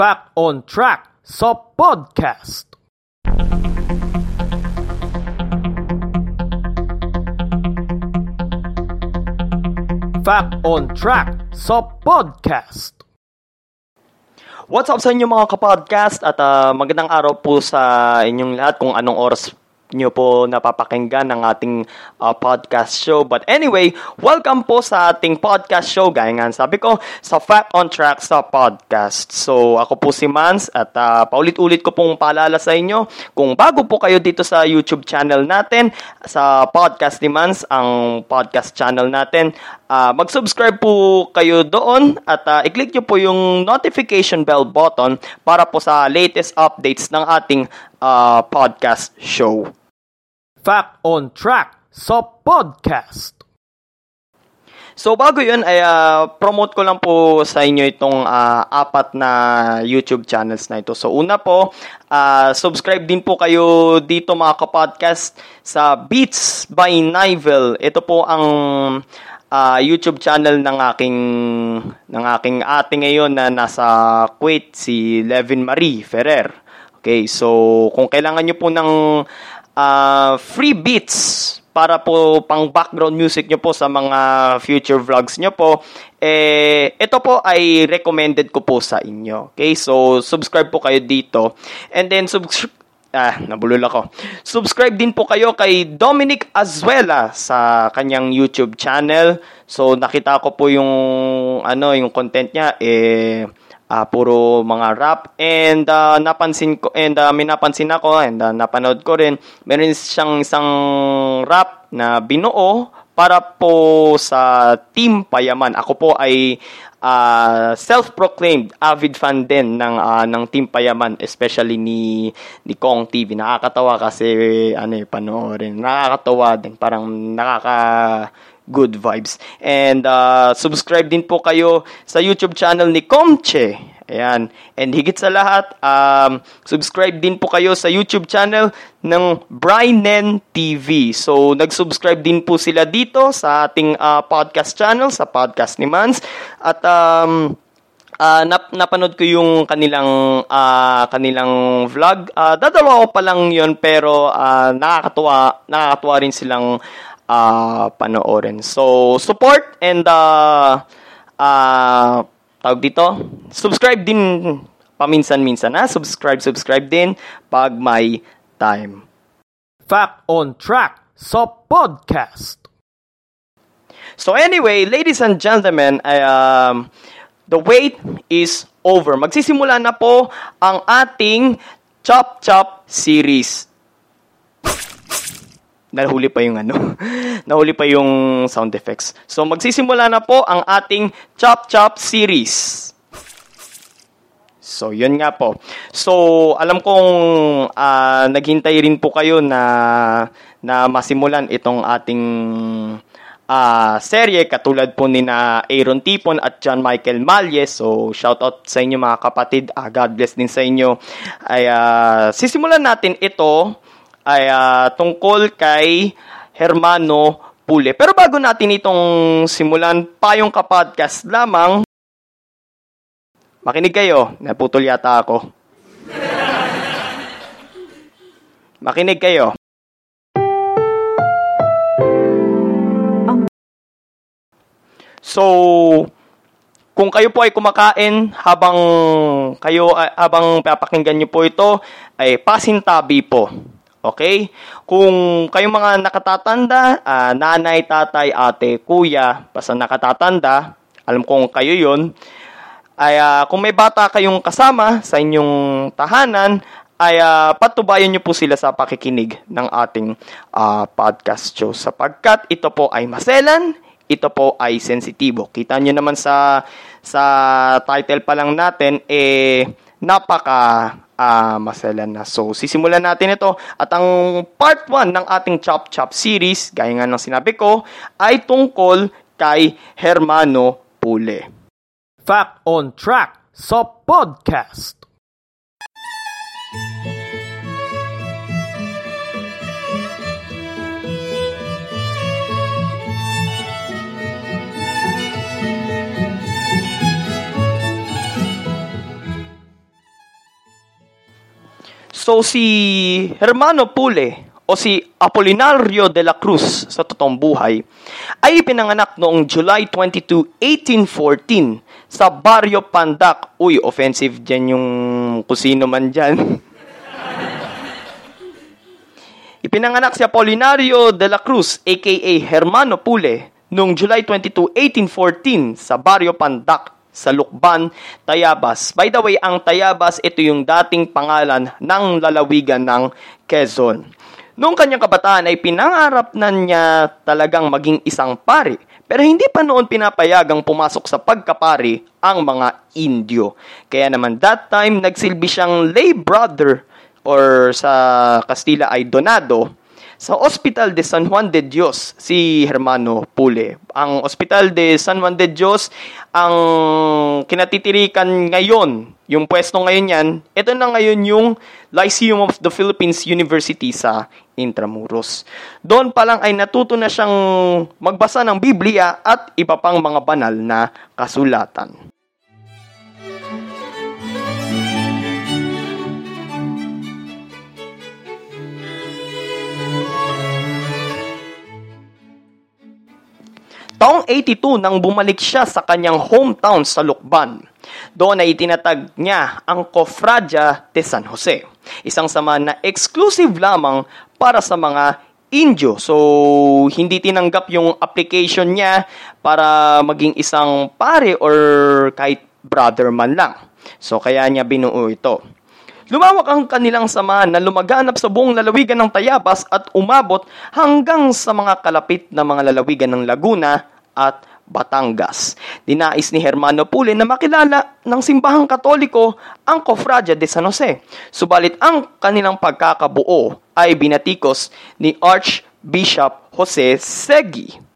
Fact on Track sa podcast. Fact on Track sa podcast. What's up sa inyo mga kapodcast at uh, magandang araw po sa inyong lahat kung anong oras nyo po napapakinggan ng ating uh, podcast show. But anyway, welcome po sa ating podcast show. Gaya nga sabi ko, sa Fact on Track sa podcast. So, ako po si Mans at uh, paulit-ulit ko pong paalala sa inyo, kung bago po kayo dito sa YouTube channel natin, sa podcast ni Mans, ang podcast channel natin, uh, mag-subscribe po kayo doon at uh, i-click nyo po yung notification bell button para po sa latest updates ng ating uh, podcast show. Fact on Track sa podcast. So bago yun ay uh, promote ko lang po sa inyo itong uh, apat na YouTube channels na ito. So una po, uh, subscribe din po kayo dito mga kapodcast sa Beats by Nivel. Ito po ang uh, YouTube channel ng aking ng aking ate ngayon na nasa Kuwait si Levin Marie Ferrer. Okay, so kung kailangan niyo po ng uh, free beats para po pang background music nyo po sa mga future vlogs nyo po, eh, ito po ay recommended ko po sa inyo. Okay, so subscribe po kayo dito. And then, subscribe Ah, nabulol ako. Subscribe din po kayo kay Dominic Azuela sa kanyang YouTube channel. So nakita ko po yung ano, yung content niya eh uh, puro mga rap and uh, napansin ko and uh, may napansin ako and uh, napanood ko rin meron siyang isang rap na binuo para po sa Team Payaman. Ako po ay uh, self-proclaimed avid fan din ng uh, ng Team Payaman, especially ni ni Kong TV. Nakakatawa kasi ano eh panoorin. Nakakatawa din, parang nakaka good vibes. And uh, subscribe din po kayo sa YouTube channel ni Komche. Ayan. And higit sa lahat, um, subscribe din po kayo sa YouTube channel ng Brynen TV. So, nag-subscribe din po sila dito sa ating uh, podcast channel, sa podcast ni Mans. At um, uh, nap napanood ko yung kanilang uh, kanilang vlog. Uh, dadalawa ko pa lang 'yon pero uh, nakakatuwa nakakatuwa rin silang uh, panoorin. So, support and uh, uh, tawag dito, subscribe din paminsan-minsan na subscribe subscribe din pag may time. Fact on track sa podcast. So anyway, ladies and gentlemen, I, um, the wait is over. Magsisimula na po ang ating Chop Chop series. Nahuli pa yung ano. Nahuli pa yung sound effects. So magsisimula na po ang ating Chop Chop series. So, yun nga po. So, alam kong uh, naghintay rin po kayo na na masimulan itong ating uh, serye katulad po ni na Aaron Tipon at John Michael Malye. So, shout out sa inyo mga kapatid. Uh, God bless din sa inyo. Ay uh, sisimulan natin ito ay uh, tungkol kay Hermano Pule. Pero bago natin itong simulan, payong kapodcast lamang, makinig kayo. Naputol yata ako. Makinig kayo. So, kung kayo po ay kumakain habang kayo habang papakinggan niyo po ito, ay pasintabi po. Okay? Kung kayong mga nakatatanda, uh, nanay, tatay, ate, kuya, basta nakatatanda, alam kong kayo yon ay uh, kung may bata kayong kasama sa inyong tahanan, ay uh, patubayan niyo po sila sa pakikinig ng ating uh, podcast show sapagkat ito po ay maselan, ito po ay sensitibo. Kita niyo naman sa sa title pa lang natin eh napaka uh, maselan na. So, sisimulan natin ito. At ang part 1 ng ating Chop Chop series, gaya nga ng sinabi ko, ay tungkol kay Hermano Pule. Fact on Track sa podcast. So si Hermano Pule o si Apolinario de la Cruz sa totoong buhay ay pinanganak noong July 22, 1814 sa Barrio Pandac. Uy, offensive dyan yung kusino man dyan. Ipinanganak si Apolinario de la Cruz aka Hermano Pule noong July 22, 1814 sa Barrio Pandac sa Lukban, Tayabas. By the way, ang Tayabas, ito yung dating pangalan ng lalawigan ng Quezon. Noong kanyang kabataan ay pinangarap na niya talagang maging isang pari. Pero hindi pa noon pinapayagang pumasok sa pagkapari ang mga Indio. Kaya naman that time nagsilbi siyang lay brother or sa Kastila ay Donado sa Hospital de San Juan de Dios si Hermano Pule. Ang Hospital de San Juan de Dios ang kinatitirikan ngayon, yung pwesto ngayon yan, ito na ngayon yung Lyceum of the Philippines University sa Intramuros. Doon pa lang ay natuto na siyang magbasa ng Biblia at iba pang mga banal na kasulatan. Taong 82 nang bumalik siya sa kanyang hometown sa Lukban. Doon ay itinatag niya ang Cofradia de San Jose, isang sama na exclusive lamang para sa mga Indio. So, hindi tinanggap yung application niya para maging isang pare or kahit brother man lang. So, kaya niya binuo ito. Lumawak ang kanilang samahan na lumaganap sa buong lalawigan ng Tayabas at umabot hanggang sa mga kalapit na mga lalawigan ng Laguna at Batangas. Dinais ni Hermano Pule na makilala ng simbahang katoliko ang Cofradia de San Jose. Subalit ang kanilang pagkakabuo ay binatikos ni Archbishop Jose Segui.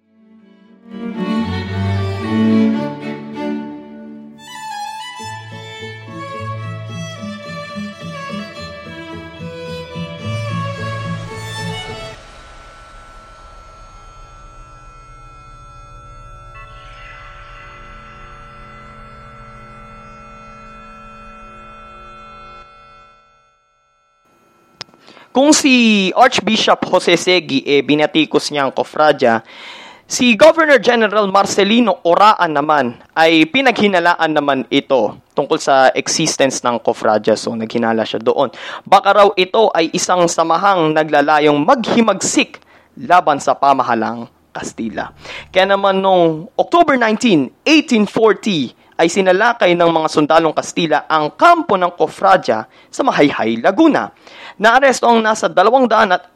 Kung si Archbishop Jose Segui eh, binatikos niya ang kofradya, si Governor General Marcelino Oraan naman ay pinaghinalaan naman ito tungkol sa existence ng kofradya. So, naghinala siya doon. Baka raw ito ay isang samahang naglalayong maghimagsik laban sa pamahalang Kastila. Kaya naman noong October 19, 1840, ay sinalakay ng mga sundalong Kastila ang kampo ng Kofradya sa Mahayhay, Laguna. Naaresto ang nasa 243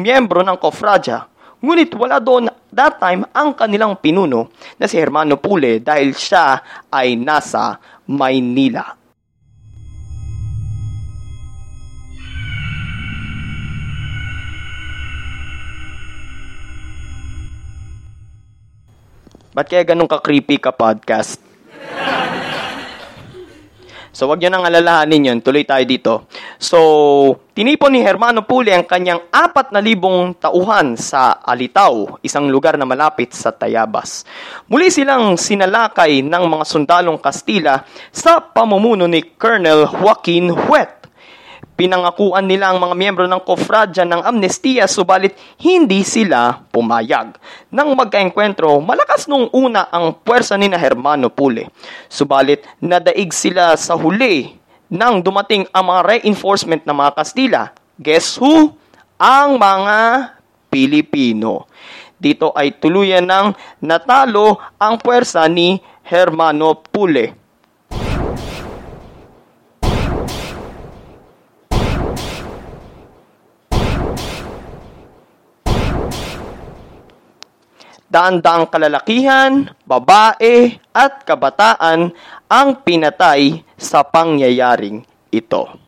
miyembro ng Kofradya, ngunit wala doon that time ang kanilang pinuno na si Hermano Pule dahil siya ay nasa Maynila. Ba't kaya ganun ka-creepy ka podcast? So, wag nyo nang alalahanin yun. Tuloy tayo dito. So, tinipon ni Hermano Puli ang kanyang apat na libong tauhan sa Alitaw, isang lugar na malapit sa Tayabas. Muli silang sinalakay ng mga sundalong Kastila sa pamumuno ni Colonel Joaquin Huet. Pinangakuan nila ang mga miyembro ng kofradya ng amnestiya subalit hindi sila pumayag. Nang magkaengkwentro, malakas nung una ang puwersa ni na Hermano Pule. Subalit nadaig sila sa huli nang dumating ang mga reinforcement ng mga Kastila. Guess who? Ang mga Pilipino. Dito ay tuluyan ng natalo ang puwersa ni Hermano Pule. Daan-daang kalalakihan, babae at kabataan ang pinatay sa pangyayaring ito.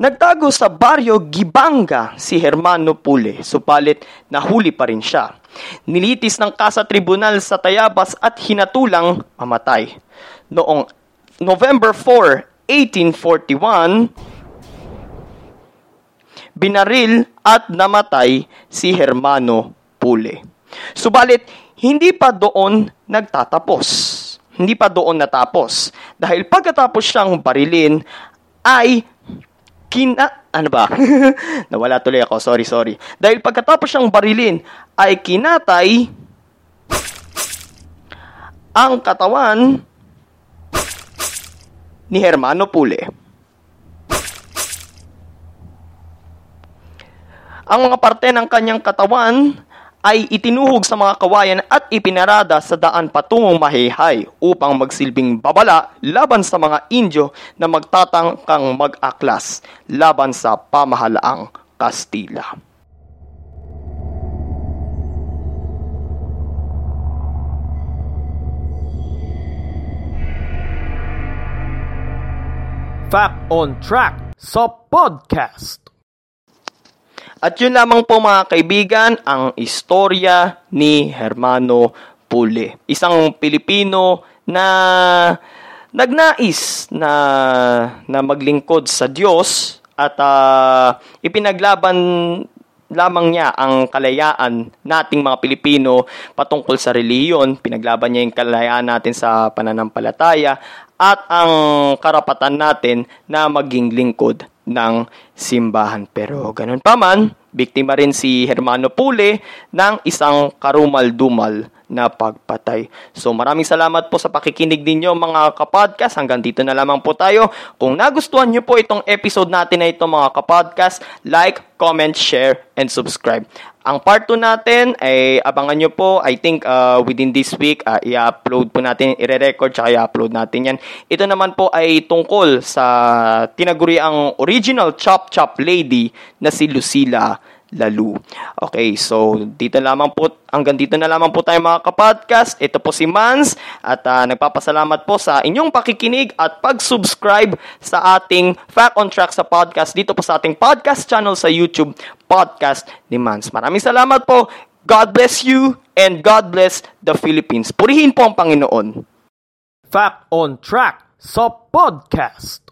Nagtago sa baryo Gibanga si Hermano Pule, supalit nahuli pa rin siya. Nilitis ng kasa tribunal sa Tayabas at hinatulang mamatay. Noong November 4, 1841, binaril at namatay si Hermano Pule. Subalit, hindi pa doon nagtatapos. Hindi pa doon natapos. Dahil pagkatapos siyang barilin, ay kina... Ano ba? Nawala tuloy ako. Sorry, sorry. Dahil pagkatapos siyang barilin, ay kinatay ang katawan ni Hermano Pule. Ang mga parte ng kanyang katawan ay itinuhog sa mga kawayan at ipinarada sa daan patungong Mahihay upang magsilbing babala laban sa mga Indyo na magtatangkang mag-aklas laban sa pamahalaang Kastila. Fact on Track sa podcast. At yun lamang po mga kaibigan ang istorya ni Hermano Pule. Isang Pilipino na nagnais na na maglingkod sa Diyos at uh, ipinaglaban lamang niya ang kalayaan nating mga Pilipino patungkol sa reliyon. Pinaglaban niya yung kalayaan natin sa pananampalataya at ang karapatan natin na maging lingkod ng simbahan. Pero ganun pa man, biktima rin si Hermano Pule ng isang karumal-dumal na pagpatay. So maraming salamat po sa pakikinig ninyo mga kapodcast. Hanggang dito na lamang po tayo. Kung nagustuhan nyo po itong episode natin na ito mga kapodcast, like, comment, share, and subscribe. Ang part 2 natin ay abangan nyo po, I think uh, within this week, uh, i-upload po natin, i-record, tsaka i-upload natin yan. Ito naman po ay tungkol sa tinaguri ang original Chop Chop Lady na si Lucila Lalu. Okay, so dito lamang po, hanggang dito na lamang po tayo mga kapodcast. Ito po si Mans at uh, nagpapasalamat po sa inyong pakikinig at pag-subscribe sa ating Fact on Track sa podcast dito po sa ating podcast channel sa YouTube, Podcast ni Mans. Maraming salamat po. God bless you and God bless the Philippines. Purihin po ang Panginoon. Fact on Track sa podcast.